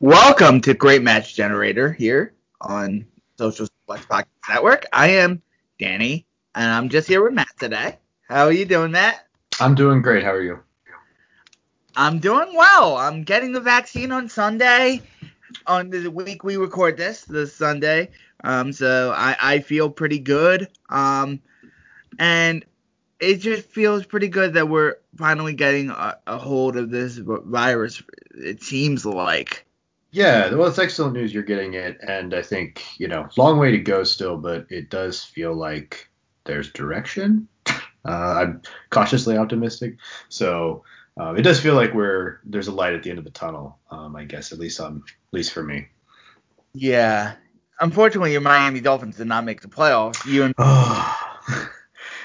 Welcome to Great Match Generator here on Social Suplex Podcast Network. I am Danny, and I'm just here with Matt today. How are you doing, Matt? I'm doing great. How are you? I'm doing well. I'm getting the vaccine on Sunday, on the week we record this, this Sunday. Um, so I, I feel pretty good. Um, and it just feels pretty good that we're finally getting a, a hold of this virus. It seems like. Yeah, well, it's excellent news you're getting it, and I think you know, long way to go still, but it does feel like there's direction. Uh, I'm cautiously optimistic, so um, it does feel like we're there's a light at the end of the tunnel. Um, I guess at least on at least for me. Yeah, unfortunately, your Miami Dolphins did not make the playoffs. You and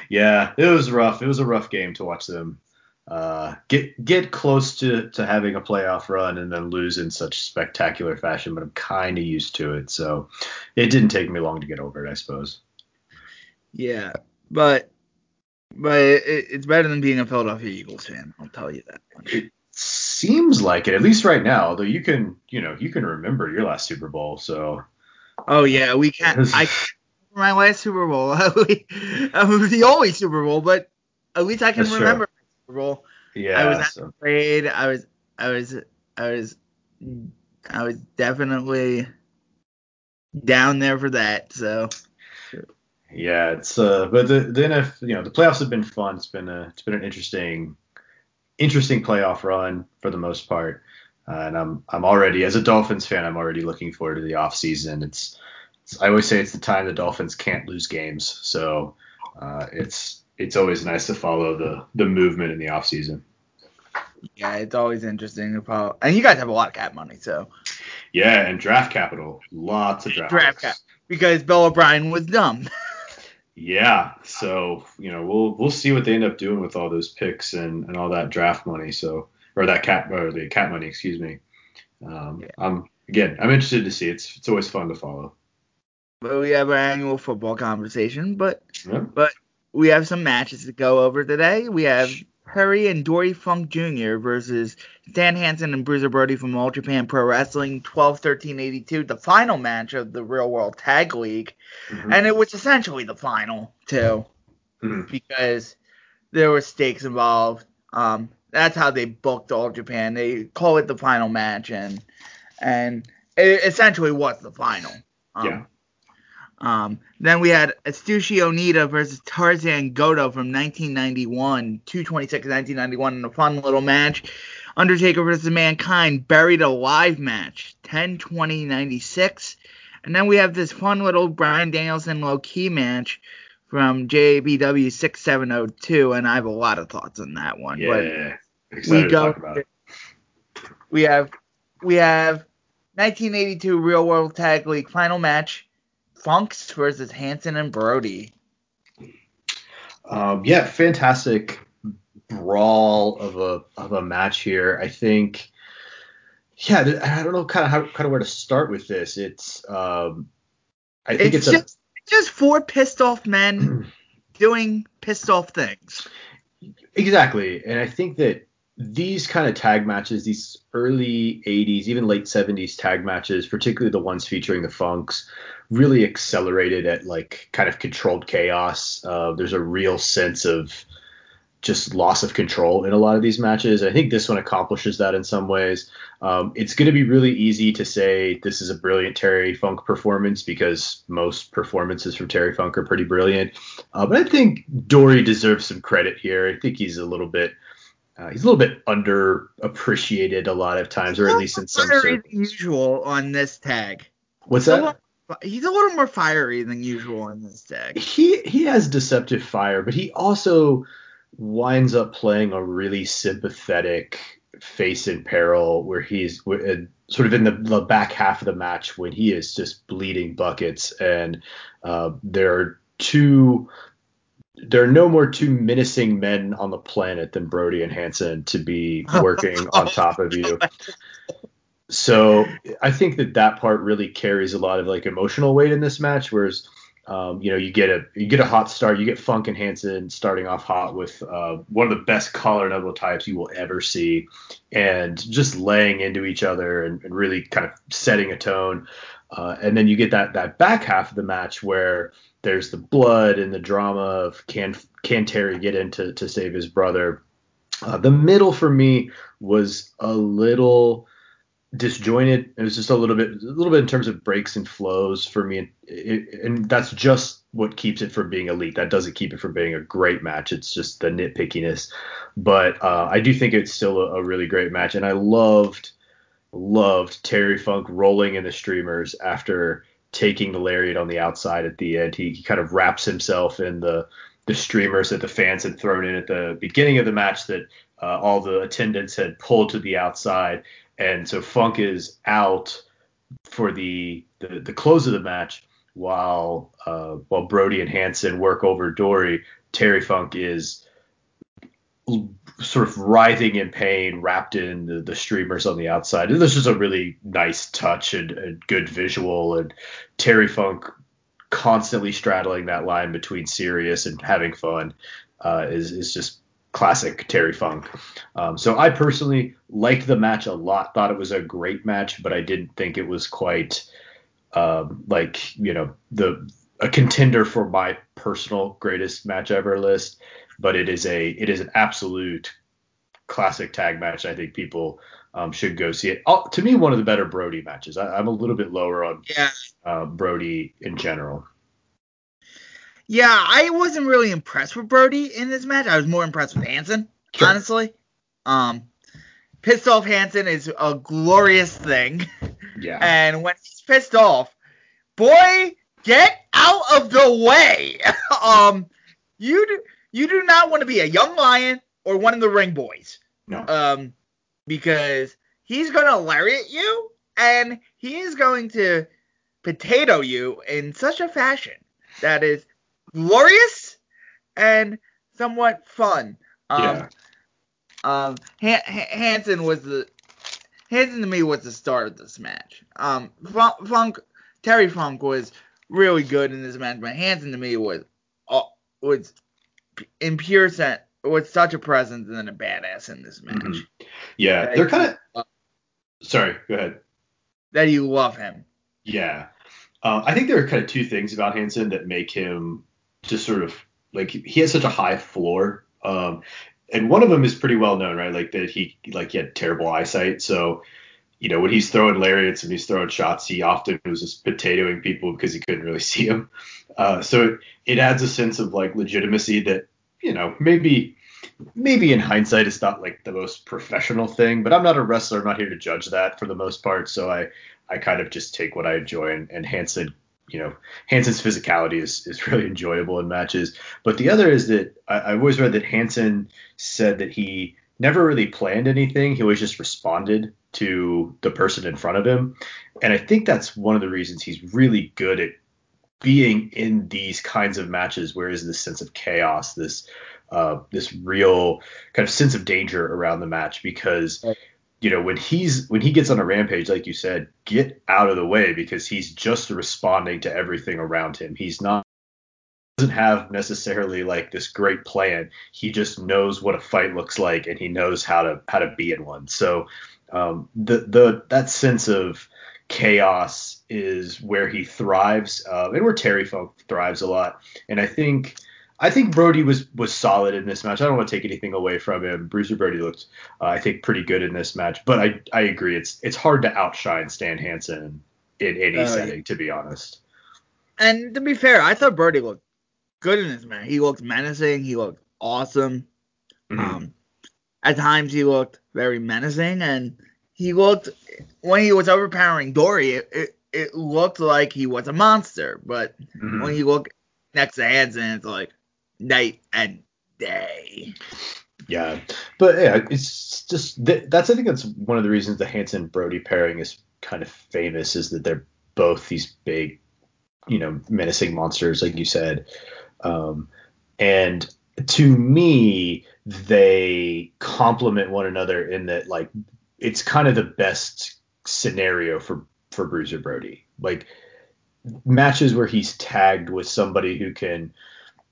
yeah, it was rough. It was a rough game to watch them uh, get get close to, to having a playoff run and then lose in such spectacular fashion. But I'm kind of used to it, so it didn't take me long to get over it, I suppose. Yeah, but but it, it's better than being a Philadelphia Eagles fan. I'll tell you that. It seems like it, at least right now. Although you can, you know, you can remember your last Super Bowl, so. Oh yeah, we can't. I my last Super Bowl. we, um, the only Super Bowl, but at least I can That's remember true. Bowl. Yeah. I was so. afraid. I was. I was. I was. I was definitely down there for that. So. Yeah, it's uh, but the the NF, you know, the playoffs have been fun. It's been a, it's been an interesting, interesting playoff run for the most part. Uh, and I'm I'm already as a Dolphins fan, I'm already looking forward to the off season. It's I always say it's the time the Dolphins can't lose games. So uh, it's it's always nice to follow the the movement in the off season. Yeah, it's always interesting to follow. And you guys have a lot of cap money, so. Yeah, and draft capital, lots of draft. Draft cap because Bill O'Brien was dumb. yeah, so you know we'll we'll see what they end up doing with all those picks and, and all that draft money. So or that cap or the cap money, excuse me. Um, yeah. I'm again, I'm interested to see. It's it's always fun to follow but we have our annual football conversation. But yeah. but we have some matches to go over today. We have Terry and Dory Funk Jr. versus Stan Hansen and Bruiser Brody from All Japan Pro Wrestling 12 13 82, the final match of the Real World Tag League. Mm-hmm. And it was essentially the final, too, mm-hmm. because there were stakes involved. Um, that's how they booked All Japan. They call it the final match, and and it essentially was the final. Um, yeah. Um, then we had Atsushi Onita versus Tarzan Goto from 1991, 226 1991 in a fun little match. Undertaker versus Mankind, buried alive match, 10 20 96. And then we have this fun little Bryan Danielson Low Ki match from JBW 6702, and I have a lot of thoughts on that one. Yeah, excited we go, to talk about it. We have we have 1982 Real World Tag League final match. Funks versus Hansen and Brody. Um, yeah, fantastic brawl of a of a match here. I think. Yeah, I don't know kind of how kind of where to start with this. It's um, I think it's, it's just a, just four pissed off men doing pissed off things. Exactly, and I think that these kind of tag matches, these early 80s, even late 70s tag matches, particularly the ones featuring the Funks, really accelerated at like kind of controlled chaos. Uh, there's a real sense of just loss of control in a lot of these matches. I think this one accomplishes that in some ways. Um, it's going to be really easy to say this is a brilliant Terry Funk performance because most performances from Terry Funk are pretty brilliant. Uh, but I think Dory deserves some credit here. I think he's a little bit uh, he's a little bit underappreciated a lot of times, or at least in some. Fiery than usual on this tag. What's that? he's a little more fiery than usual on this tag. He he has deceptive fire, but he also winds up playing a really sympathetic face in peril where he's uh, sort of in the, the, back half of the match when he is just bleeding buckets and uh, there are two there are no more two menacing men on the planet than Brody and Hansen to be working on top of you so I think that that part really carries a lot of like emotional weight in this match, whereas Um, you know, you get a you get a hot start. You get Funk and Hansen starting off hot with uh, one of the best collar knuckle types you will ever see, and just laying into each other and, and really kind of setting a tone. Uh, and then you get that that back half of the match where there's the blood and the drama of can can Terry get in to, to save his brother. Uh, the middle for me was a little disjointed. It was just a little bit, a little bit in terms of breaks and flows for me, it, and that's just what keeps it from being elite. That doesn't keep it from being a great match. It's just the nitpickiness. But uh, I do think it's still a, a, really great match, and I loved, loved Terry Funk rolling in the streamers after taking the lariat on the outside at the end. He, he kind of wraps himself in the the streamers that the fans had thrown in at the beginning of the match that uh, all the attendants had pulled to the outside and so Funk is out for the the, the close of the match while uh, while Brody and Hansen work over Dory. Terry Funk is sort of writhing in pain, wrapped in the, the streamers on the outside. And this is a really nice touch and, and good visual. And Terry Funk constantly straddling that line between serious and having fun uh, is is just classic Terry Funk. Um, so I personally liked the match a lot. Thought it was a great match, but I didn't think it was quite um, like you know the a contender for my personal greatest match ever list. But it is a it is an absolute classic tag match. I think people um, should go see it. Oh, to me, one of the better Brody matches. I, am a little bit lower on yeah. uh, Brody in general. Yeah, I wasn't really impressed with Brody in this match. I was more impressed with Hansen, sure. honestly. Um, pissed off Hansen is a glorious thing. Yeah. And when he's pissed off, boy, get out of the way. um, you you do not want to be a young lion or one of the ring boys. No. Um, because he's gonna lariat you and he is going to potato you in such a fashion that is glorious and somewhat fun. Um, yeah. Um, Hansen was the Hansen to me was the star of this match. Um, Funk Terry Funk was really good in this match, but Hansen to me was uh, was in pure sense was such a presence and then a badass in this match. Mm-hmm. Yeah, that they're kind of. sorry, go ahead. That you love him. Yeah, uh, I think there are kind of two things about Hansen that make him just sort of like he has such a high floor. Um, and one of them is pretty well known, right? Like that he like he had terrible eyesight, so you know when he's throwing lariats and he's throwing shots, he often was just potatoing people because he couldn't really see them. Uh, so it, it adds a sense of like legitimacy that you know maybe maybe in hindsight it's not like the most professional thing, but I'm not a wrestler. I'm not here to judge that for the most part. So I I kind of just take what I enjoy, and, and Hansen you know, Hansen's physicality is, is really enjoyable in matches. But the other is that I, have always read that Hansen said that he never really planned anything. He always just responded to the person in front of him. And I think that's one of the reasons he's really good at being in these kinds of matches where is this sense of chaos, this uh, this real kind of sense of danger around the match because you know when he's when he gets on a rampage like you said get out of the way because he's just responding to everything around him he's not doesn't have necessarily like this great plan he just knows what a fight looks like and he knows how to how to be in one so um, the the that sense of chaos is where he thrives uh, and where terry funk thrives a lot and i think I think Brody was was solid in this match. I don't want to take anything away from him. Bruiser Brody looked, uh, I think, pretty good in this match. But I I agree, it's it's hard to outshine Stan Hansen in any uh, setting, to be honest. And to be fair, I thought Brody looked good in this match. He looked menacing. He looked awesome. Mm-hmm. Um, at times he looked very menacing, and he looked when he was overpowering Dory, it, it, it looked like he was a monster. But mm-hmm. when you look next to Hansen, it's like night and day. Yeah, but yeah, it's just that's I think that's one of the reasons the Hansen Brody pairing is kind of famous is that they're both these big, you know, menacing monsters, like you said. Um, and to me, they complement one another in that like it's kind of the best scenario for for Bruiser Brody. Like matches where he's tagged with somebody who can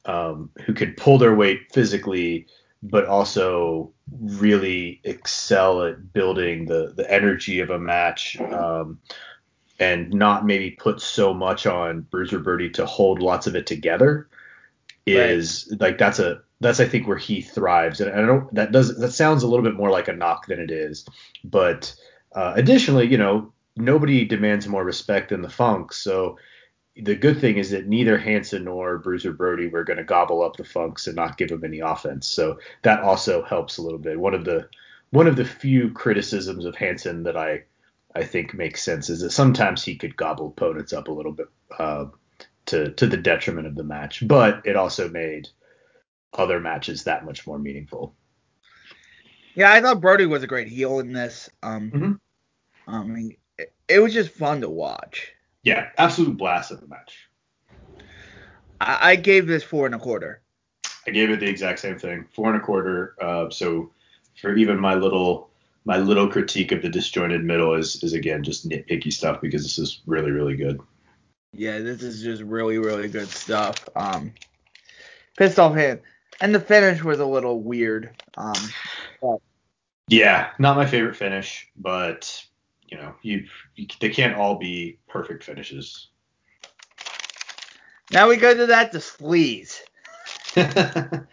um, who can pull their weight physically, but also really excel at building the the energy of a match. Um, and not maybe put so much on Bruiser Brody to hold lots of it together is right. like that's a that's I think where he thrives. And I don't that does that sounds a little bit more like a knock than it is. But uh, additionally, you know, nobody demands more respect than the Funks. So the good thing is that neither Hansen nor Bruiser Brody were going to gobble up the Funks and not give them any offense. So that also helps a little bit. One of the one of the few criticisms of Hansen that I I think makes sense is that sometimes he could gobble opponents up a little bit uh, to to the detriment of the match, but it also made other matches that much more meaningful. Yeah, I thought Brody was a great heel in this. Um, mm-hmm. I mean, it, it, was just fun to watch. Yeah, absolute blast of the match. I, I, gave this four and a quarter. I gave it the exact same thing, four and a quarter. Uh, so for even my little my little critique of the disjointed middle is is again just nitpicky stuff because this is really really good. Yeah, this is just really really good stuff. Um, pissed off him, and the finish was a little weird. Um, but. yeah, not my favorite finish, but you know, you, you they can't all be perfect finishes. Now we go to that to sleaze.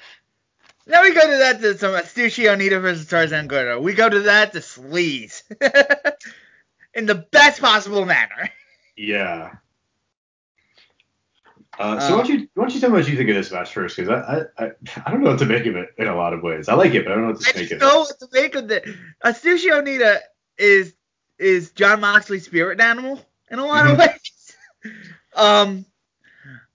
Now we go to that to some Atsushi Onita versus Tarzan Goto. We go to that to sleaze. In the best possible manner. Yeah. Uh, so why don't you why don't you tell me what you think of this match first? Because I, I I I don't know what to make of it in a lot of ways. I like it, but I don't know what to I make of it. I know what to make of it. Atsushi Onita is is Jon Moxley's spirit animal in a lot mm-hmm. of ways. um,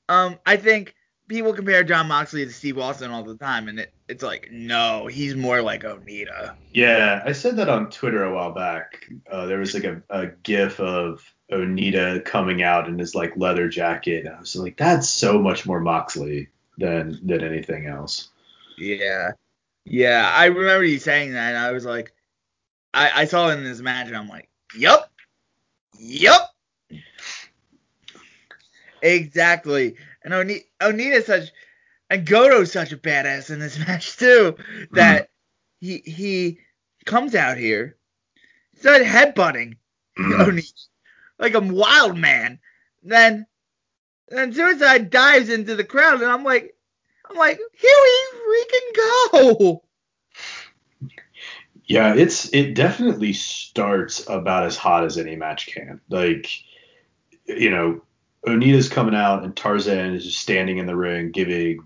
um, I think people compare Jon Moxley to Steve Austin all the time, and it, it's like, no, he's more like Onita. Yeah, I said that on Twitter a while back. Uh, there was like a, a GIF of Onita coming out in his like leather jacket. I was like, that's so much more Moxley than than anything else. Yeah, yeah, I remember you saying that, and I was like, I, I saw it in this match, and I'm like, yup, yup. Exactly. And Oni- Onita's such and Goto's such a badass in this match too that mm-hmm. he he comes out here, started headbutting mm-hmm. Onita like a wild man. Then then Suicide dives into the crowd and I'm like I'm like, here we freaking go. Yeah, it's it definitely starts about as hot as any match can. Like, you know, Onita's coming out and Tarzan is just standing in the ring giving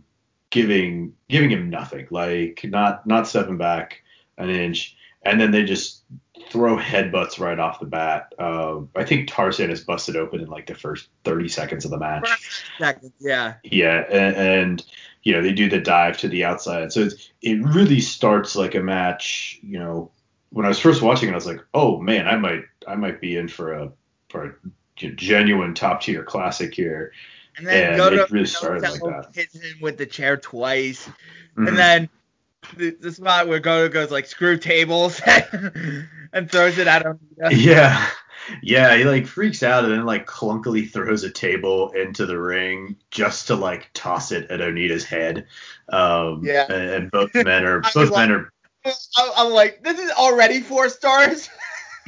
giving giving him nothing. Like not not stepping back an inch. And then they just throw headbutts right off the bat. Uh, I think Tarzan is busted open in like the first 30 seconds of the match. Seconds, yeah. Yeah, and, and, you know they do the dive to the outside, so it really starts like a match. You know, when I was first watching it, I was like, oh man, I might I might be in for a for a genuine top tier classic here. And then and Goto really started like that. hits him with the chair twice, mm-hmm. and then the, the, spot where Goto goes like screw tables and throws it at him. Yeah. Yeah, he like freaks out and then like clunkily throws a table into the ring just to like toss it at Onita's head. Um, yeah. And, and both men are both men are. I'm like, this is already four stars.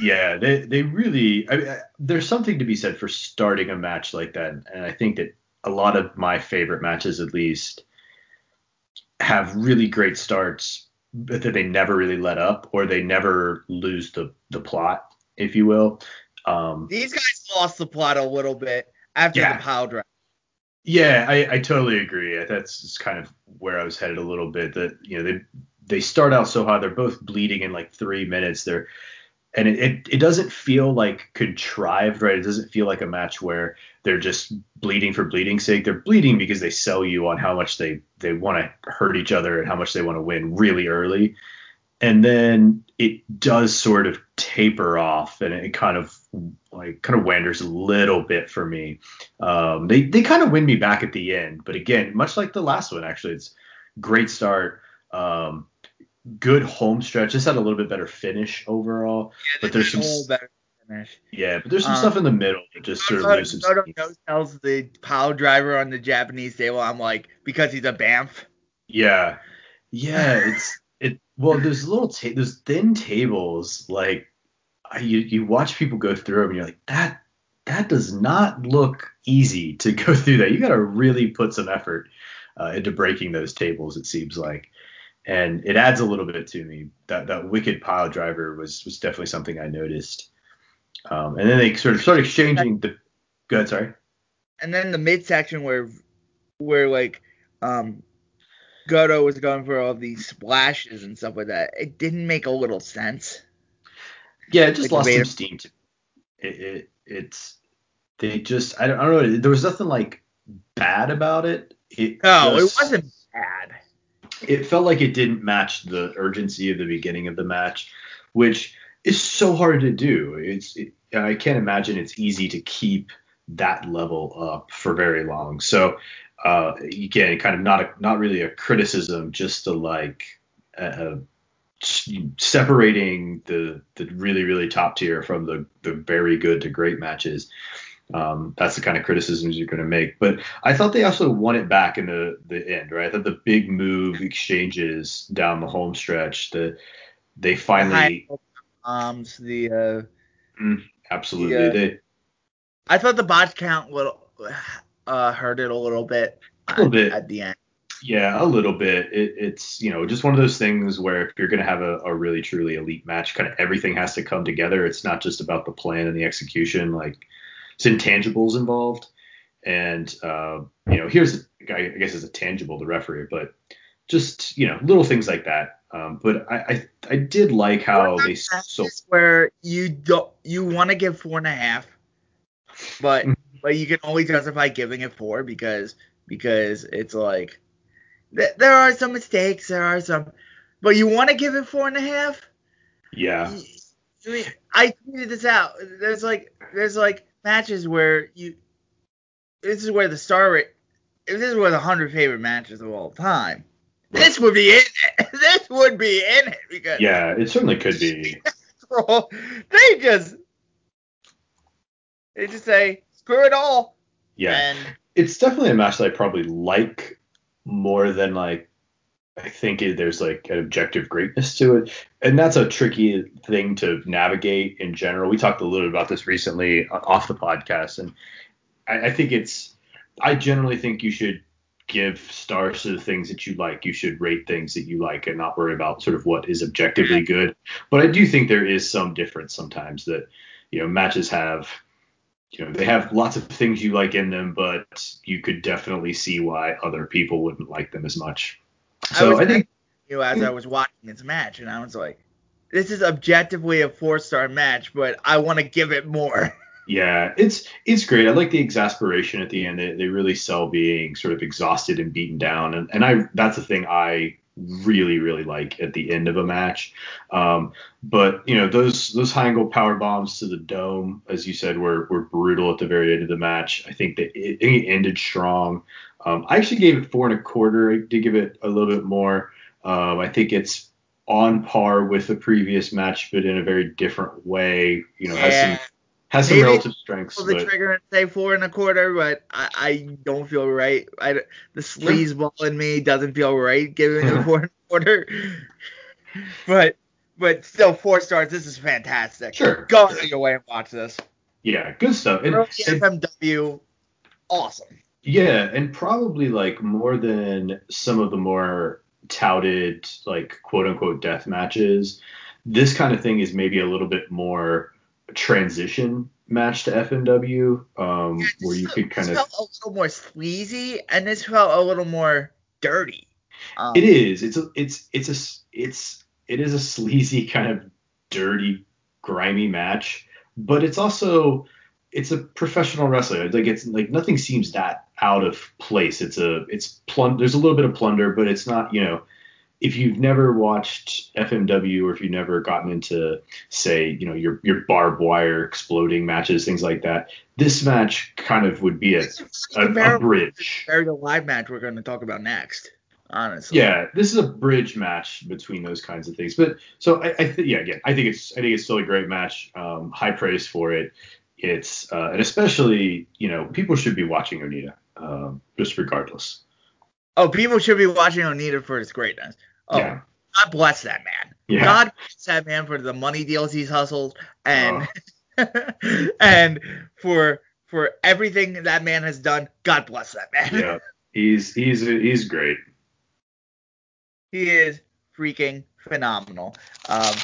Yeah, they they really. I mean, there's something to be said for starting a match like that, and I think that a lot of my favorite matches, at least, have really great starts, but that they never really let up, or they never lose the the plot, if you will. Um, These guys lost the plot a little bit after yeah. the pile drive. Yeah, I, I totally agree. That's kind of where I was headed a little bit. That you know they they start out so hot, they're both bleeding in like three minutes. They're and it, it, it doesn't feel like contrived, right? It doesn't feel like a match where they're just bleeding for bleeding's sake. They're bleeding because they sell you on how much they they want to hurt each other and how much they want to win really early. And then it does sort of taper off and it kind of like kind of wanders a little bit for me. Um, they they kind of win me back at the end, but again, much like the last one, actually, it's great start. Um, good home stretch. Just had a little bit better finish overall, yeah, but there's some finish. Yeah, but there's some um, stuff in the middle that just sort of loses. Goto no tells the pile driver on the Japanese table. I'm like, because he's a Bamf. Yeah, yeah. It's it. Well, there's little ta- there's thin tables like you you watch people go through them and you're like that that does not look easy to go through that. You got to really put some effort uh, into breaking those tables. It seems like, and it adds a little bit to me. That that wicked pile driver was was definitely something I noticed. Um, and then they sort of start exchanging the. Go ahead, sorry. And then the midsection where where like um Goto was going for all these splashes and stuff like that. It didn't make a little sense. Yeah, it just like lost some steam. To, it, it it's they just I don't, I don't know. There was nothing like bad about it. It no, just, it wasn't bad. It felt like it didn't match the urgency of the beginning of the match, which is so hard to do. It's it, I can't imagine it's easy to keep that level up for very long. So uh, again, kind of not a, not really a criticism, just to like separating the the really really top tier from the the very good to great matches. Um, that's the kind of criticisms you're going to make. But I thought they also won it back in the the end, right? I thought the big move exchanges down the home stretch, the they finally arms the uh, mm, absolutely the, uh, they. I thought the bot count little uh, hurt it a little bit. A little bit at the end. Yeah, a little bit. It, it's you know just one of those things where if you're going to have a, a, really truly elite match, kind of everything has to come together. It's not just about the plan and the execution. Like it's intangibles involved, and uh, you know here's I guess it's a tangible the referee, but just you know little things like that. Um, but I, I I did like how they so where you don't you want to give four and a half, but mm. but you can only justify giving it four because because it's like th- there are some mistakes, there are some, but you want to give it four and a half. Yeah. I mean, I tweeted this out. There's like there's like matches where you this is where the star rate this is where the hundred favorite matches of all time. This would be it. this would be in it because yeah, it certainly could be. they just they just say screw it all. Yeah, and it's definitely a match that I probably like more than like I think there's like an objective greatness to it, and that's a tricky thing to navigate in general. We talked a little bit about this recently uh, off the podcast, and I, I think it's I generally think you should give stars to the things that you like. You should rate things that you like and not worry about sort of what is objectively good. But I do think there is some difference sometimes that you know matches have you know they have lots of things you like in them, but you could definitely see why other people wouldn't like them as much. So I, I think you as I was watching this match, and I was like, this is objectively a four star match, but I want to give it more. Yeah, it's it's great. I like the exasperation at the end. They, they really sell being sort of exhausted and beaten down, and and I that's the thing I really really like at the end of a match. Um, but you know those those high angle power bombs to the dome, as you said, were were brutal at the very end of the match. I think that it, it ended strong. Um, I actually gave it four and a quarter. Did give it a little bit more. Um, I think it's on par with the previous match, but in a very different way. You know, yeah. has some has some Maybe relative strengths. Pull the but... trigger and say four and a quarter, but I, I don't feel right. I, the sleaze ball in me doesn't feel right giving it four and a quarter. but but still four stars. This is fantastic. Sure. Go of your way and watch this. Yeah, good stuff. And, FMW, awesome. Yeah, and probably like more than some of the more touted like quote unquote death matches. This kind of thing is maybe a little bit more transition match to FMW, um, yeah, where you could kind of felt a little more sleazy, and this felt a little more dirty. Um, it is. It's a. It's it's a. It's it is a sleazy kind of dirty, grimy match, but it's also it's a professional wrestler. Like it's like nothing seems that out of place. It's a it's plun. There's a little bit of plunder, but it's not you know if you've never watched FMW or if you've never gotten into, say, you know, your your barbed wire exploding matches, things like that, this match kind of would be a, a, a bridge. Very the live match we're going to talk about next. honestly. Yeah, this is a bridge match between those kinds of things. But so I, I think yeah, again, I think it's I think it's still a great match. Um, high praise for it. It's uh, and especially you know people should be watching Onita um, just regardless. Oh, people should be watching Onita for his greatness. Oh, yeah. God bless that man. Yeah. God bless that man for the money deals he's hustled and oh. and for for everything that man has done. God bless that man. Yeah, he's he's he's great. He is freaking phenomenal. Um,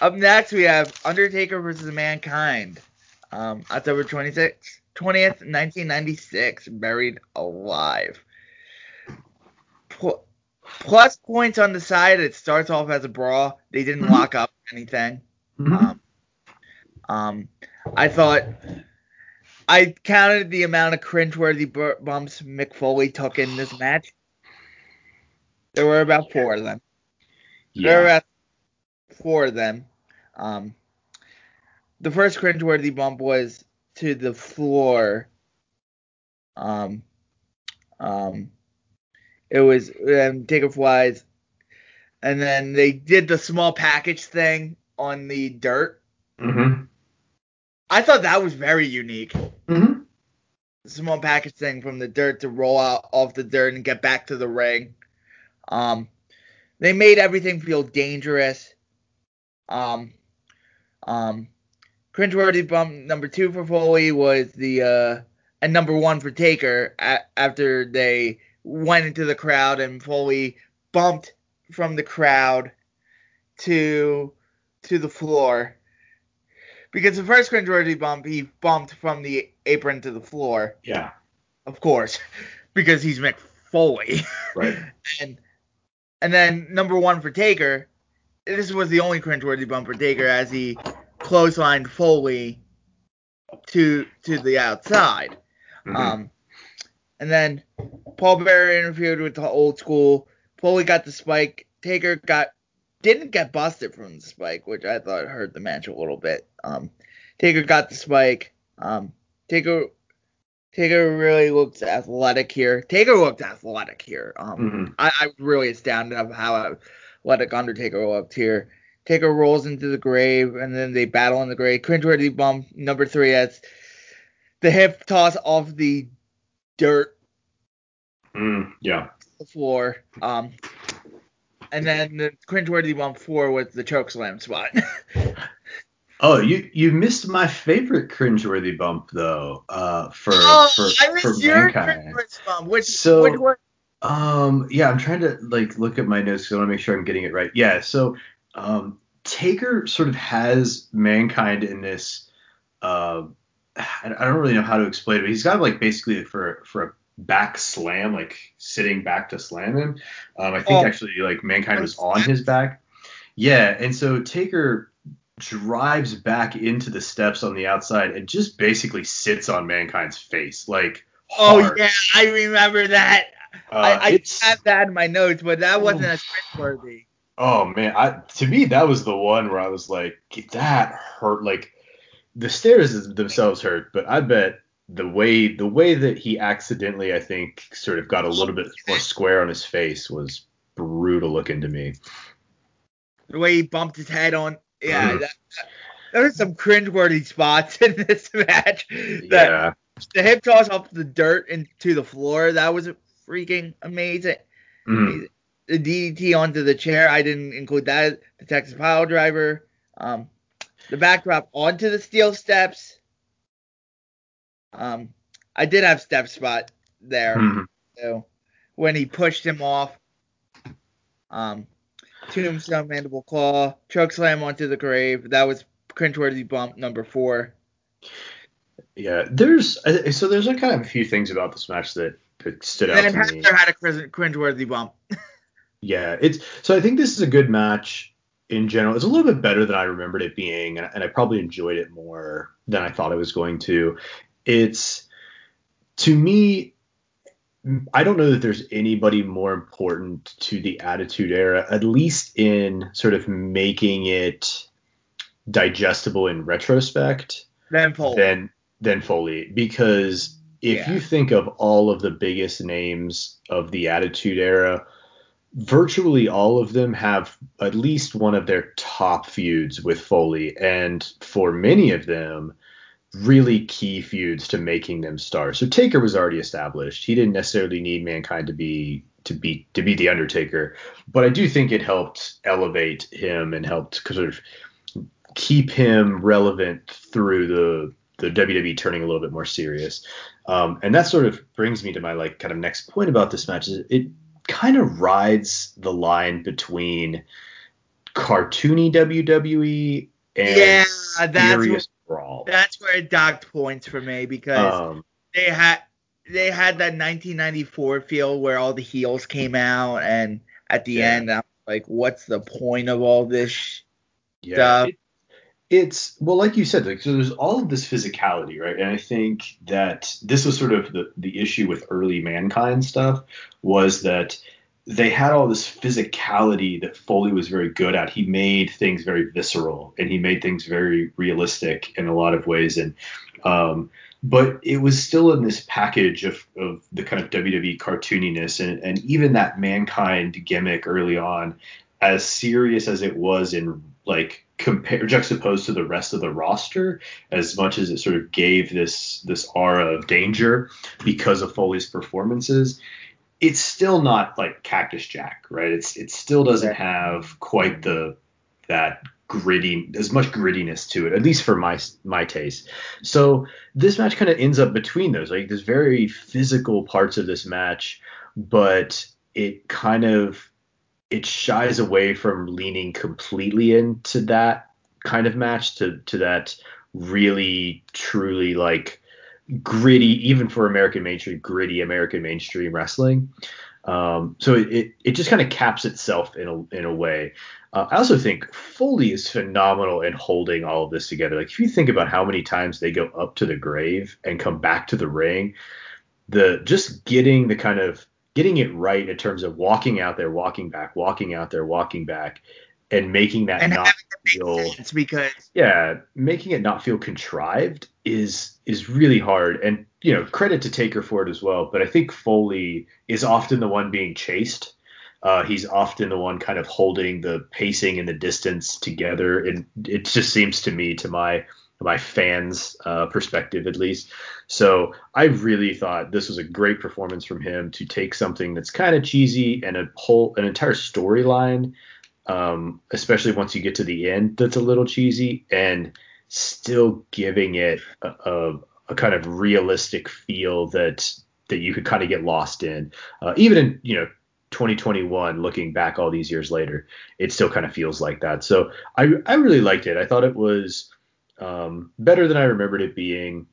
up next we have Undertaker versus Mankind. Um, October 26th, 20th, 1996, buried alive. Plus points on the side. It starts off as a brawl. They didn't mm-hmm. lock up anything. Mm-hmm. Um, um, I thought I counted the amount of cringeworthy bumps Mick Foley took in this match. There were about four of them. Yeah. There were about four of them. Um, the first cringeworthy bump was to the floor. Um, um, it was um, Taker flies, and then they did the small package thing on the dirt. Mm-hmm. I thought that was very unique. Mm-hmm. Small package thing from the dirt to roll out off the dirt and get back to the ring. Um, they made everything feel dangerous. Um, um, cringeworthy bump number two for Foley was the uh, and number one for Taker a- after they went into the crowd and Foley bumped from the crowd to to the floor because the first cringeworthy bump he bumped from the apron to the floor. Yeah. Of course, because he's Mick Foley. Right. and and then number one for Taker, this was the only cringeworthy bump for Taker as he clotheslined Foley to to the outside. Mm-hmm. Um, and then Paul Bearer interfered with the old school. Foley got the spike. Taker got didn't get busted from the spike, which I thought hurt the match a little bit. Um, Taker got the spike. Um, Taker Taker really looks athletic here. Taker looked athletic here. Um, mm-hmm. I, I, was really astounded of how athletic Undertaker looked here. Taker rolls into the grave, and then they battle in the grave. Cringeworthy bump number three. That's the hip toss off the dirt. Mm, yeah. The floor. Um, and then the cringeworthy bump four was the choke slam spot. Oh, you you missed my favorite cringeworthy bump though. Uh, for oh, for I missed for your mankind. bump. Which so which one? um yeah, I'm trying to like look at my notes because I want to make sure I'm getting it right. Yeah, so um Taker sort of has mankind in this. Uh, I don't really know how to explain it, but he's got like basically for for a back slam, like sitting back to slam him. Um, I think oh. actually like mankind was on his back. Yeah, and so Taker drives back into the steps on the outside and just basically sits on mankind's face like oh, hard. oh yeah i remember that uh, i, I have that in my notes but that wasn't as cringeworthy oh man I, to me that was the one where i was like that hurt like the stairs themselves hurt but i bet the way the way that he accidentally i think sort of got a little bit more square on his face was brutal looking to me the way he bumped his head on yeah, mm. that, there were some cringeworthy spots in this match. That, yeah. The hip toss off the dirt into the floor, that was freaking amazing. Mm. The DDT onto the chair, I didn't include that. The Texas pile driver. Um, the backdrop onto the steel steps. Um, I did have step spot there. Mm-hmm. So when he pushed him off. Um, Tombstone Mandible Claw, Choke Slam onto the grave. That was cringeworthy bump number four. Yeah, there's uh, so there's like kind of a few things about this match that, that stood and out to me. had a cringeworthy bump. yeah, it's so I think this is a good match in general. It's a little bit better than I remembered it being, and I probably enjoyed it more than I thought I was going to. It's to me I don't know that there's anybody more important to the Attitude Era, at least in sort of making it digestible in retrospect. Than Foley. Than, than Foley. Because if yeah. you think of all of the biggest names of the Attitude Era, virtually all of them have at least one of their top feuds with Foley, and for many of them, really key feuds to making them stars. So Taker was already established. He didn't necessarily need Mankind to be to be to be the Undertaker, but I do think it helped elevate him and helped sort of keep him relevant through the the WWE turning a little bit more serious. Um, and that sort of brings me to my like kind of next point about this match is it kind of rides the line between cartoony WWE and yeah, that's serious brawl. That's where it docked points for me because um, they had they had that 1994 feel where all the heels came out and at the yeah. end I'm like what's the point of all this yeah, stuff? It, it's well, like you said, like so there's all of this physicality, right? And I think that this was sort of the the issue with early mankind stuff was that they had all this physicality that Foley was very good at. He made things very visceral and he made things very realistic in a lot of ways. And um, but it was still in this package of, of the kind of WWE cartooniness and, and even that mankind gimmick early on, as serious as it was in like compare juxtaposed to the rest of the roster as much as it sort of gave this this aura of danger because of Foley's performances it's still not like Cactus Jack right? It's it still doesn't have quite the that gritty as much grittiness to it at least for my my taste. So this match kind of ends up between those like there's very physical parts of this match but it kind of it shies away from leaning completely into that kind of match to to that really truly like gritty even for American mainstream gritty American mainstream wrestling. Um, so it, it, it just kind of caps itself in a in a way. Uh, I also think Foley is phenomenal in holding all of this together. Like if you think about how many times they go up to the grave and come back to the ring, the just getting the kind of getting it right in terms of walking out there, walking back, walking out there, walking back, and making that and not feel because yeah, making it not feel contrived is is really hard. And you know, credit to Taker for it as well. But I think Foley is often the one being chased. Uh, he's often the one kind of holding the pacing and the distance together, and it just seems to me, to my my fans' uh, perspective at least. So I really thought this was a great performance from him to take something that's kind of cheesy and a whole an entire storyline, um, especially once you get to the end, that's a little cheesy, and still giving it a, a, a kind of realistic feel that that you could kind of get lost in, uh, even in you know 2021 looking back all these years later it still kind of feels like that. So i i really liked it. I thought it was um, better than I remembered it being.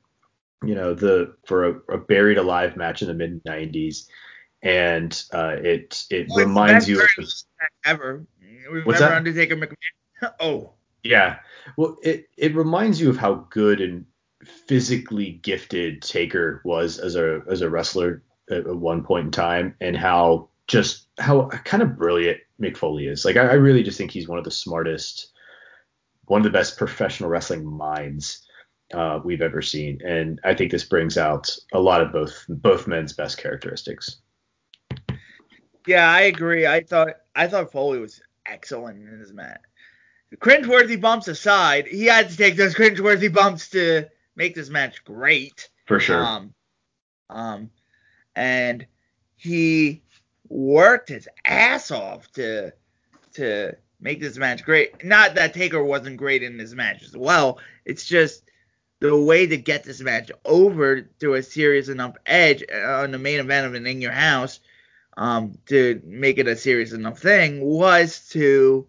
You know, the for a, a buried alive match in the mid '90s, and uh, it it well, reminds you of ever. What's that? Undertaker McMahon. oh. Yeah. Well, it it reminds you of how good and physically gifted Taker was as a as a wrestler at one point in time, and how just how kind of brilliant Mick Foley is. Like I, I really just think he's one of the smartest one of the best professional wrestling minds uh, we've ever seen, and I think this brings out a lot of both both men's best characteristics. Yeah, I agree. I thought I thought Foley was excellent in this match. Cringeworthy bumps aside, he had to take those cringeworthy bumps to make this match great. For sure. Um, um, and he worked his ass off to to make this match great. Not that Taker wasn't great in this match as well. It's just the way to get this match over to a serious enough edge on the main event of an In Your House um, to make it a serious enough thing was to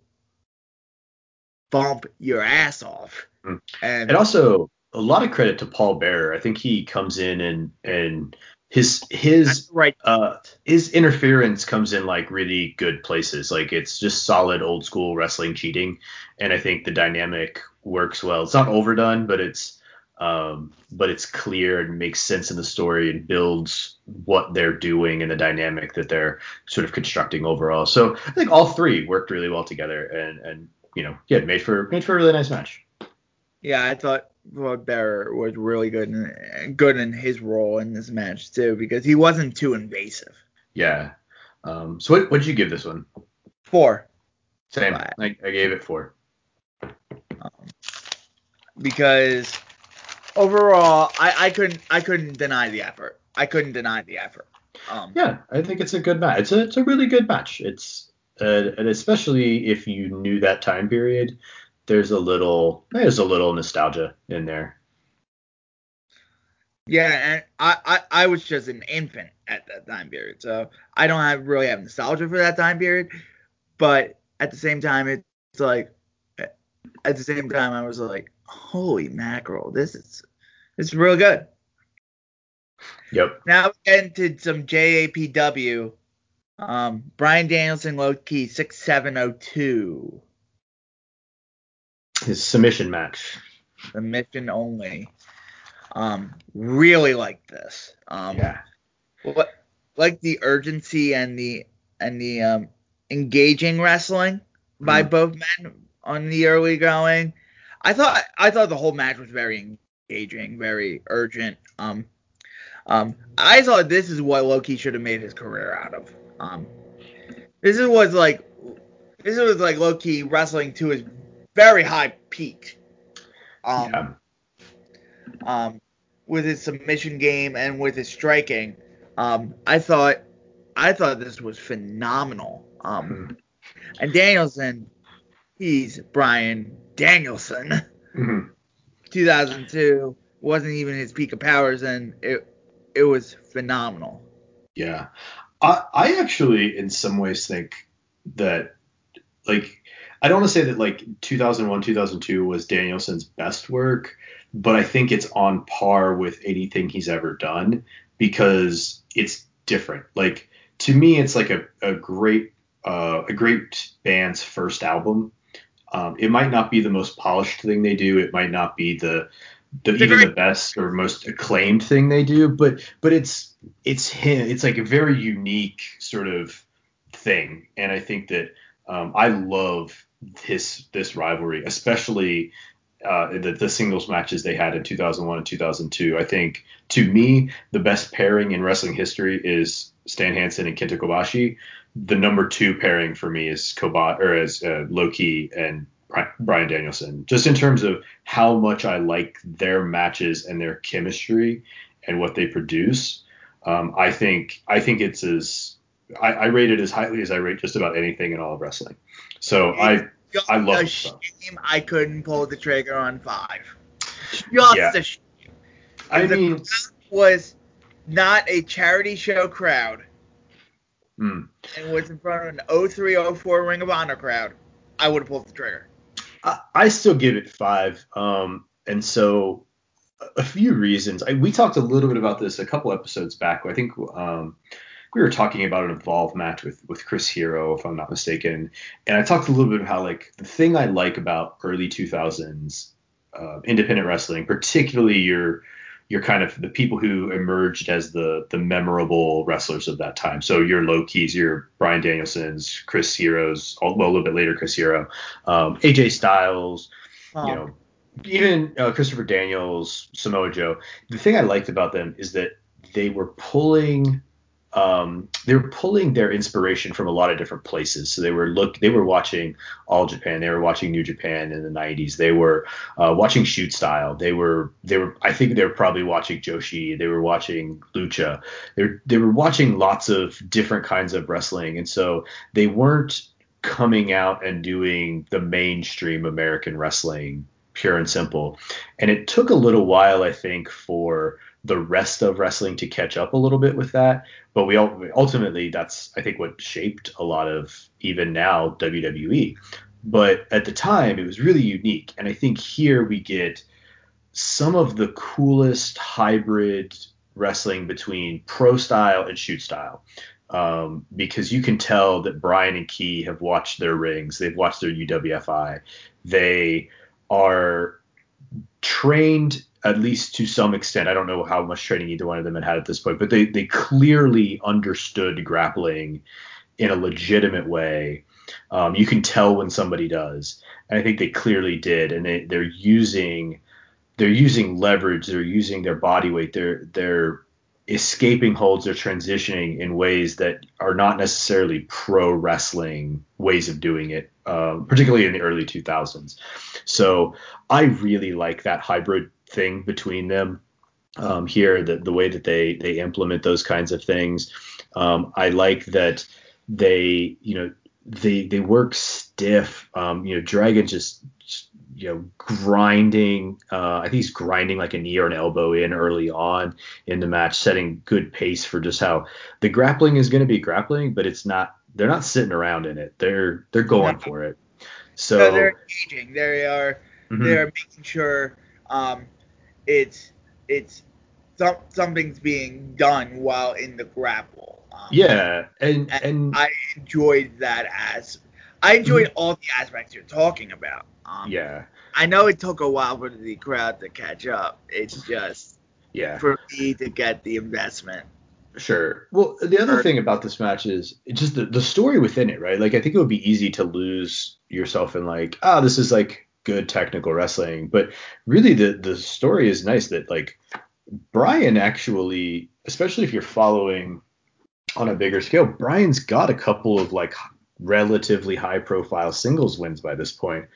bump your ass off. Mm. And, and also a lot of credit to Paul Bearer. I think he comes in and and his his right. uh his interference comes in like really good places. Like it's just solid old school wrestling cheating and i think the dynamic works well. It's not overdone but it's um but it's clear and makes sense in the story and builds what they're doing and the dynamic that they're sort of constructing overall. So i think all three worked really well together and and you know yeah made for made for a really nice match. Yeah i thought Rod Bearer was really good in, good in his role in this match too because he wasn't too invasive. Yeah. Um, so what what did you give this one? Four. Same. I, I gave it four. Um, because overall, I, I couldn't I couldn't deny the effort. I couldn't deny the effort. Um, yeah, I think it's a good match. It's a it's a really good match. It's uh, and especially if you knew that time period, there's a little there's a little nostalgia in there. Yeah, and I, I, I was just an infant at that time period, so I don't have really have nostalgia for that time period. But at the same time, it's like at the same time I was like, holy mackerel, this is this is real good. Yep. Now we into some JAPW. Um, Bryan Danielson Low Ki six seven oh two. His submission match. Submission only. Um, really like this. Um, yeah. What like the urgency and the and the um engaging wrestling by mm. both men on the early going. I thought I thought the whole match was very engaging, very urgent. Um, um, I thought this is what Low Ki should have made his career out of. Um, this was like this was like Low Ki wrestling to his very high peak. Um, yeah. um, with his submission game and with his striking, um, I thought I thought this was phenomenal. Um, mm-hmm. and Danielson, he's Bryan Danielson. Mm-hmm. 2002 wasn't even his peak of powers, and it it was phenomenal. Yeah, I I actually in some ways think that like I don't want to say that like 2001 2002 was Danielson's best work, but I think it's on par with anything he's ever done because it's different. Like to me, it's like a, a great uh, a great band's first album. Um, it might not be the most polished thing they do. It might not be the, the even the best or most acclaimed thing they do, but but it's it's him. It's like a very unique sort of thing, and I think that um, I love this this rivalry, especially uh, the, the singles matches they had in 2001 and 2002. I think to me the best pairing in wrestling history is Stan Hansen and Kenta Kobashi. The number two pairing for me is Koba or is uh, Low Ki and Bryan Danielson. Just in terms of how much I like their matches and their chemistry and what they produce. Um, I think I think it's as I, I, rate it as highly as I rate just about anything in all of wrestling. So I I love a shame I couldn't pull the trigger on five. Just yeah. a shame. I mean, was not a charity show crowd. Mm. And was in front of an 0304 Ring of Honor crowd, I would have pulled the trigger. I, I still give it five. Um, and so a few reasons. I, we talked a little bit about this a couple episodes back. I think um, we were talking about an evolved match with with Chris Hero, if I'm not mistaken, and I talked a little bit about how like the thing I like about early 2000s uh, independent wrestling, particularly your your kind of the people who emerged as the the memorable wrestlers of that time. So your Low Kis, your Bryan Danielsons, Chris Heroes, well a little bit later Chris Hero, um, AJ Styles, oh. you know, even uh, Christopher Daniels, Samoa Joe. The thing I liked about them is that they were pulling um, they were pulling their inspiration from a lot of different places. So they were look, they were watching All Japan, they were watching New Japan in the 90s, they were uh, watching Shoot Style, they were they were I think they were probably watching Joshi, they were watching Lucha, they were, they were watching lots of different kinds of wrestling, and so they weren't coming out and doing the mainstream American wrestling pure and simple. And it took a little while, I think, for the rest of wrestling to catch up a little bit with that. But we ultimately that's I think what shaped a lot of even now WWE. But at the time it was really unique, and I think here we get some of the coolest hybrid wrestling between pro style and shoot style. Um, because you can tell that Bryan and Ki have watched their RINGS, they've watched their UWFi, they are trained at least to some extent. I don't know how much training either one of them had had at this point, but they they clearly understood grappling in a legitimate way. Um, you can tell when somebody does, and I think they clearly did, and they they're using they're using leverage, they're using their body weight, they're they're escaping holds they're transitioning in ways that are not necessarily pro wrestling ways of doing it, um, particularly in the early 2000s. So I really like that hybrid thing between them um, here, the, the way that they they implement those kinds of things. Um, I like that they, you know, they they work stiff. Um, you know, Dragon just, just you know grinding. Uh, I think he's grinding like a knee or an elbow in early on in the match, setting good pace for just how the grappling is going to be grappling, but it's not. They're not sitting around in it. They're they're going for it. So no, they're engaging. They are mm-hmm. they are making sure um, it's it's some, something's being done while in the grapple. Um, yeah, and, and, and I enjoyed that as I enjoyed mm-hmm. all the aspects you're talking about. Um, yeah. I know it took a while for the crowd to catch up. It's just yeah for me to get the investment. Sure. Well, the other thing about this match is just the, the story within it, right? Like I think it would be easy to lose yourself in like, oh, this is like good technical wrestling, but really the the story is nice that like Bryan actually, especially if you're following on a bigger scale, Bryan's got a couple of like relatively high profile singles wins by this point.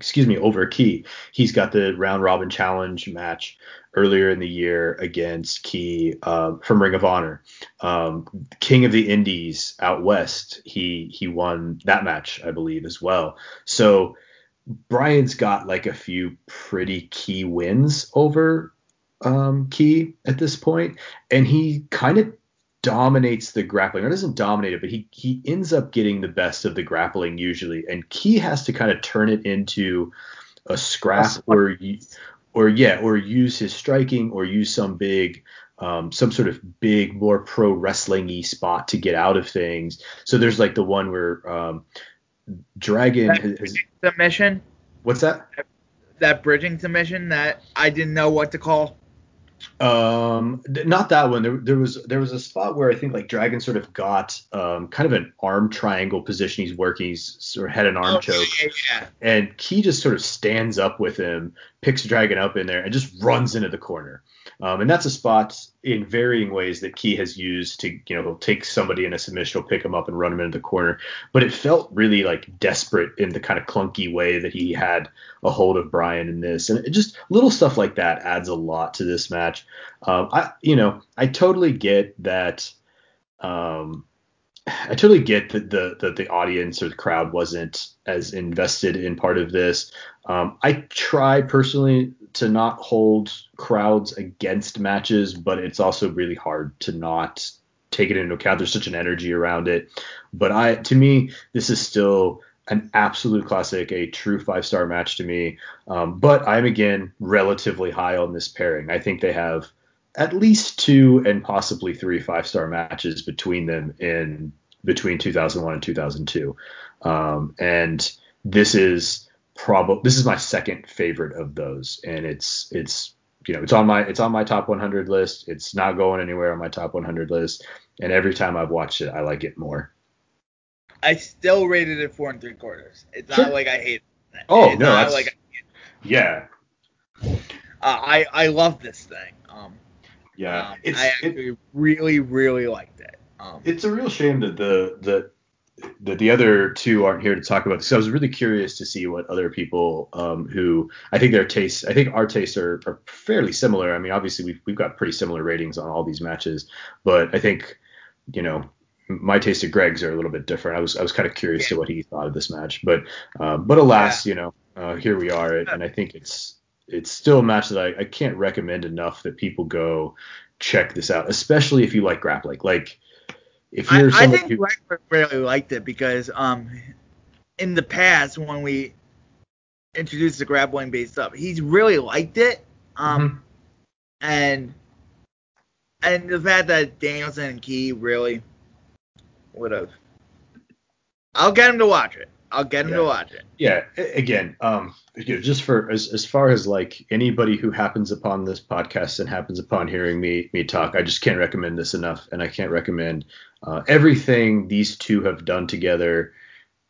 Excuse me, over Ki. He's got the round robin challenge match earlier in the year against Ki uh, from Ring of Honor. Um, King of the Indies out west. He he won that match, I believe, as well. So Bryan's got like a few pretty key wins over um, Ki at this point, and he kind of dominates the grappling, or doesn't dominate it, but he he ends up getting the best of the grappling usually, and Ki has to kind of turn it into a scrap or or yeah, or use his striking or use some big um, some sort of big, more pro wrestling-y spot to get out of things. So there's like the one where um, Dragon that submission. What's that? That bridging submission that I didn't know what to call. Um, not that one. There, there was there was a spot where I think like Dragon sort of got um kind of an arm triangle position. He's working. He's sort of had an arm oh, choke, yeah, yeah. and Ki just sort of stands up with him, picks Dragon up in there, and just runs into the corner. Um, and that's a spot in varying ways that Ki has used to, you know, he'll take somebody in a submission, he'll pick him up and run him into the corner. But it felt really like desperate in the kind of clunky way that he had a hold of Bryan in this. And just little stuff like that adds a lot to this match. Um, I, you know, I totally get that. Um, I totally get that the that the audience or the crowd wasn't as invested in part of this. Um, I try personally to not hold crowds against matches, but it's also really hard to not take it into account. There's such an energy around it. But I to me, this is still an absolute classic, a true five star match to me. Um, but I'm again relatively high on this pairing. I think they have at least two and possibly three five star matches between them in between 2001 and 2002. Um, and this is probably this is my second favorite of those, and it's it's you know it's on my it's on my top 100 list. It's not going anywhere on my top 100 list, and every time I've watched it, I like it more. I still rated it four and three quarters. It's sure. not like I hate it. Oh it's no, that's like yeah. Uh, I I love this thing. Um, yeah, um, I actually it, really really liked it. Um, it's a real shame that the the the, the other two aren't here to talk about this. So I was really curious to see what other people um, who I think their tastes, I think our tastes are, are fairly similar. I mean, obviously we've we've got pretty similar ratings on all these matches, but I think you know my taste of Greg's are a little bit different. I was I was kind of curious yeah. to what he thought of this match, but uh, but alas, yeah. you know, uh, here we are, and I think it's it's still a match that I, I can't recommend enough that people go check this out, especially if you like grappling. Like if you're I, I think who, really liked it because um in the past when we introduced the grappling based stuff, he's really liked it. Um mm-hmm. and and the fact that Danielson and Ki really would have I'll get him to watch it. I'll get him yeah. to watch it. Yeah. Again, um, just for as as far as like anybody who happens upon this podcast and happens upon hearing me me talk, I just can't recommend this enough, and I can't recommend uh, everything these two have done together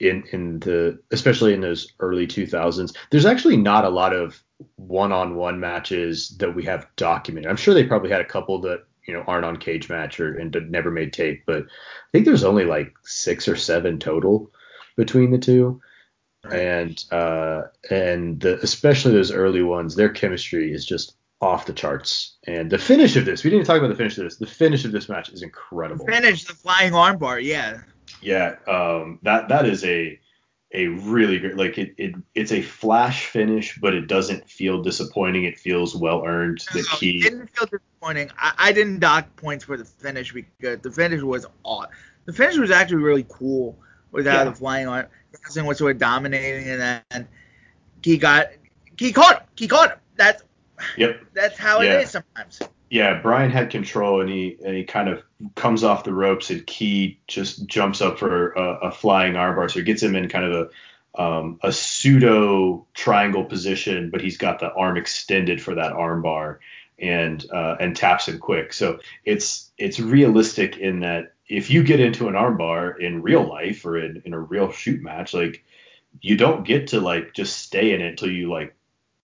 in in the especially in those early 2000s. There's actually not a lot of one-on-one matches that we have documented. I'm sure they probably had a couple that you know aren't on cage match or and never made tape, but I think there's only like six or seven total between the two. And uh, and the, especially those early ones, their chemistry is just off the charts. And the finish of this, we didn't talk about the finish of this. The finish of this match is incredible. The finish, the flying armbar, yeah. Yeah, um, that that is a a really great like it, it it's a flash finish, but it doesn't feel disappointing. It feels well earned. The key. It didn't feel disappointing. I, I didn't dock points for the finish because the finish was odd. The finish was actually really cool without yeah. flying arm. Wrestling was sort of dominating, and then he got he caught him. He caught him. That's yep. That's how yeah. it is sometimes. Yeah, Bryan had control, and he and he kind of comes off the ropes, and Ki just jumps up for a, a flying armbar, so he gets him in kind of a um, a pseudo triangle position, but he's got the arm extended for that armbar, and uh, and taps him quick. So it's it's realistic in that if you get into an armbar in real life or in, in a real shoot match, like you don't get to like just stay in it until you like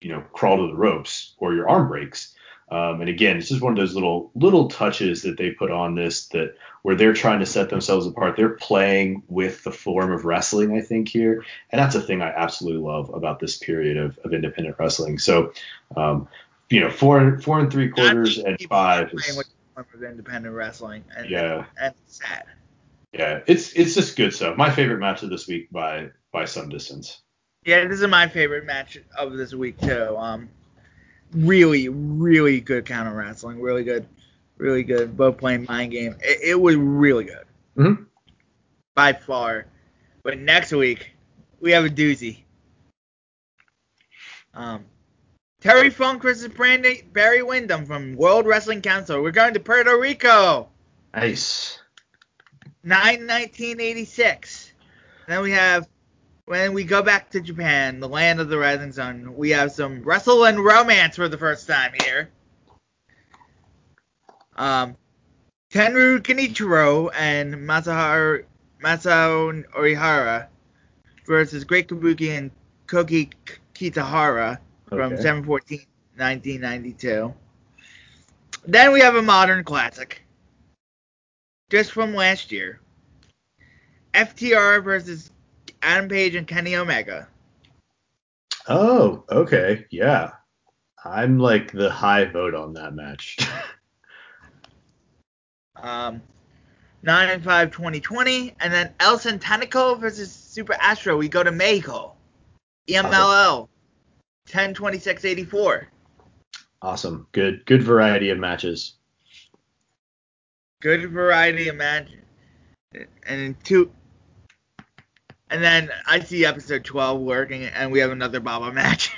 you know crawl to the ropes or your arm breaks. Um, and again, it's just one of those little little touches that they put on this that where they're trying to set themselves apart. They're playing with the form of wrestling, I think here, and that's a thing I absolutely love about this period of, of independent wrestling. So, um, you know, four four and three quarters and five is of independent wrestling. And, yeah. And sad. Yeah, it's it's just good stuff. My favorite match of this week by by some distance. Yeah, this is my favorite match of this week too. Um, really, really good counter wrestling. Really good, really good. Both playing mind game. It, it was really good. Mm-hmm. By far. But next week we have a doozy. Um, Terry Funk versus Brandy, Barry Windham from World Wrestling Council. We're going to Puerto Rico. Nice. 9 1986. Then we have, when we go back to Japan, the land of the rising sun, we have some wrestle and romance for the first time here. Um, Tenryu Genichiro and Masahiro, Masao Orihara versus Great Kabuki and Koki Kitahara from 714 1992. Then we have a modern classic, just from last year. FTR versus Adam Page and Kenny Omega. Oh, okay, yeah. I'm like the high vote on that match. um, 9 5 2020, and then El Satanico versus Super Astro. We go to Mexico. EMLL 10 26 84. Awesome. Good good variety of matches. Good variety of matches. And two and then I see episode 12 working and we have another Baba match.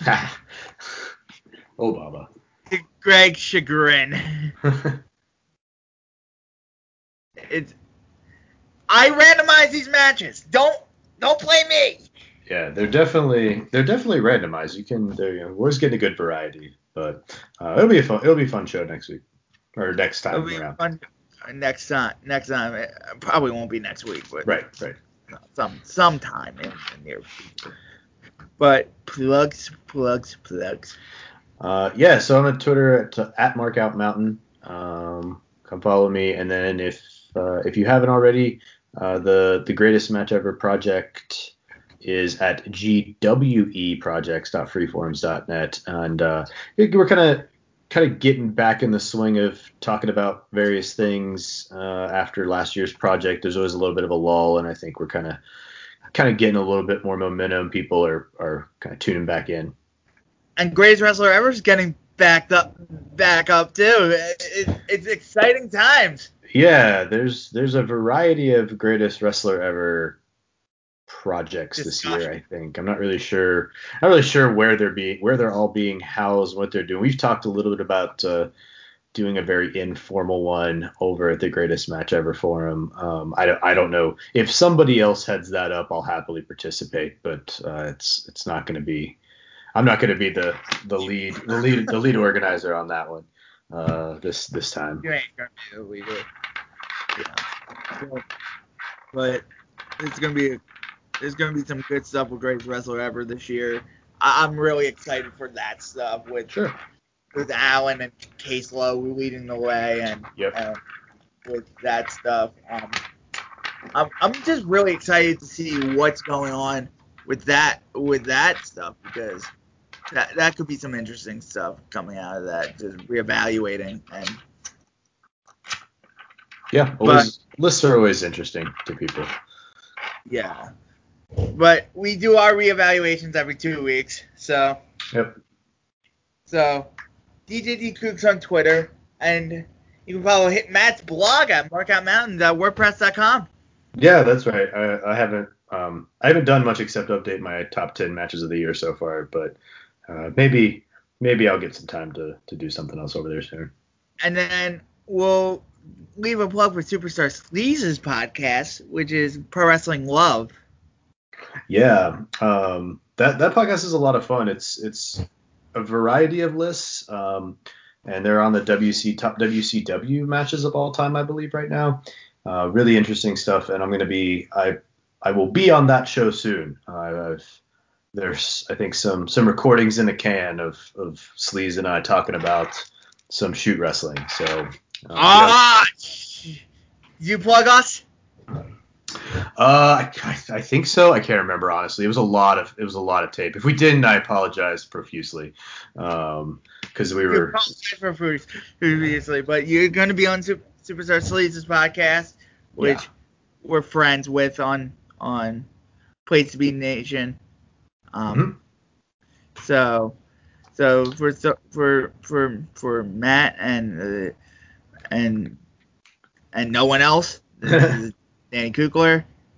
oh Baba. Greg Chagrin. it's I randomize these matches. Don't don't play me. Yeah, they're definitely they're definitely randomized. You can they're, you know, we're just getting a good variety, but uh, it'll be a fun it'll be a fun show next week or next time it'll be around. Fun next time next time it probably won't be next week, but right right some sometime in the near future. But plugs plugs plugs. Uh, yeah, so I'm on Twitter at, at markoutmountain. Um, come follow me, and then if uh, if you haven't already, uh, the the greatest match ever project is at gweprojects.freeforums.net, and uh, we're kind of kind of getting back in the swing of talking about various things uh, after last year's project. There's always a little bit of a lull, and I think we're kind of kind of getting a little bit more momentum. People are are kind of tuning back in. And Greatest Wrestler Ever is getting backed up back up too. It, it, it's exciting times. Yeah, there's there's a variety of Greatest Wrestler Ever projects this year. I think I'm not really sure. Not really sure where they're being, where they're all being housed, what they're doing. We've talked a little bit about uh, doing a very informal one over at the Greatest Match Ever Forum. Um, I don't, I don't know if somebody else heads that up. I'll happily participate, but uh, it's it's not going to be. I'm not going to be the the lead the lead the lead organizer on that one uh, this this time. You ain't gonna be the leader. Yeah. But it's gonna be a there's gonna be some good stuff with Greatest Wrestler Ever this year. I- am really excited for that stuff with sure. with Allen and Case Low leading the way and, Yep. and with that stuff. Um, I'm, I'm just really excited to see what's going on with that with that stuff because that that could be some interesting stuff coming out of that. Just reevaluating and Yeah, always, lists are always interesting to people. yeah. But we do our reevaluations every two weeks, so Yep. so DJD D Cooks on Twitter and you can follow hit Matt's blog at markoutmountains.wordpress.com. Yeah, that's right. I, I haven't um I haven't done much except update my top ten matches of the year so far, but uh, maybe maybe I'll get some time to to do something else over there soon. And then we'll leave a plug for Superstar Sleaze's podcast, which is Pro Wrestling Love. Yeah, um, that that podcast is a lot of fun. It's it's a variety of lists, um, and they're on the WC top WCW matches of all time, I believe, right now. Uh, really interesting stuff, and I'm gonna be I I will be on that show soon. Uh, there's I think some some recordings in the can of of Sleaze and I talking about some shoot wrestling. So uh, yeah. Ah! You plug us? Uh, I, I think so. I can't remember honestly. It was a lot of it was a lot of tape. If we didn't, I apologize profusely. Um, because we were apologize for food previously, but you're going to be on Sup- Superstar Sleaze's podcast, which Yeah. we're friends with on on Place to Be Nation. Um, Mhm. so so for for for for Matt and uh, and and no one else, Danny Kukler,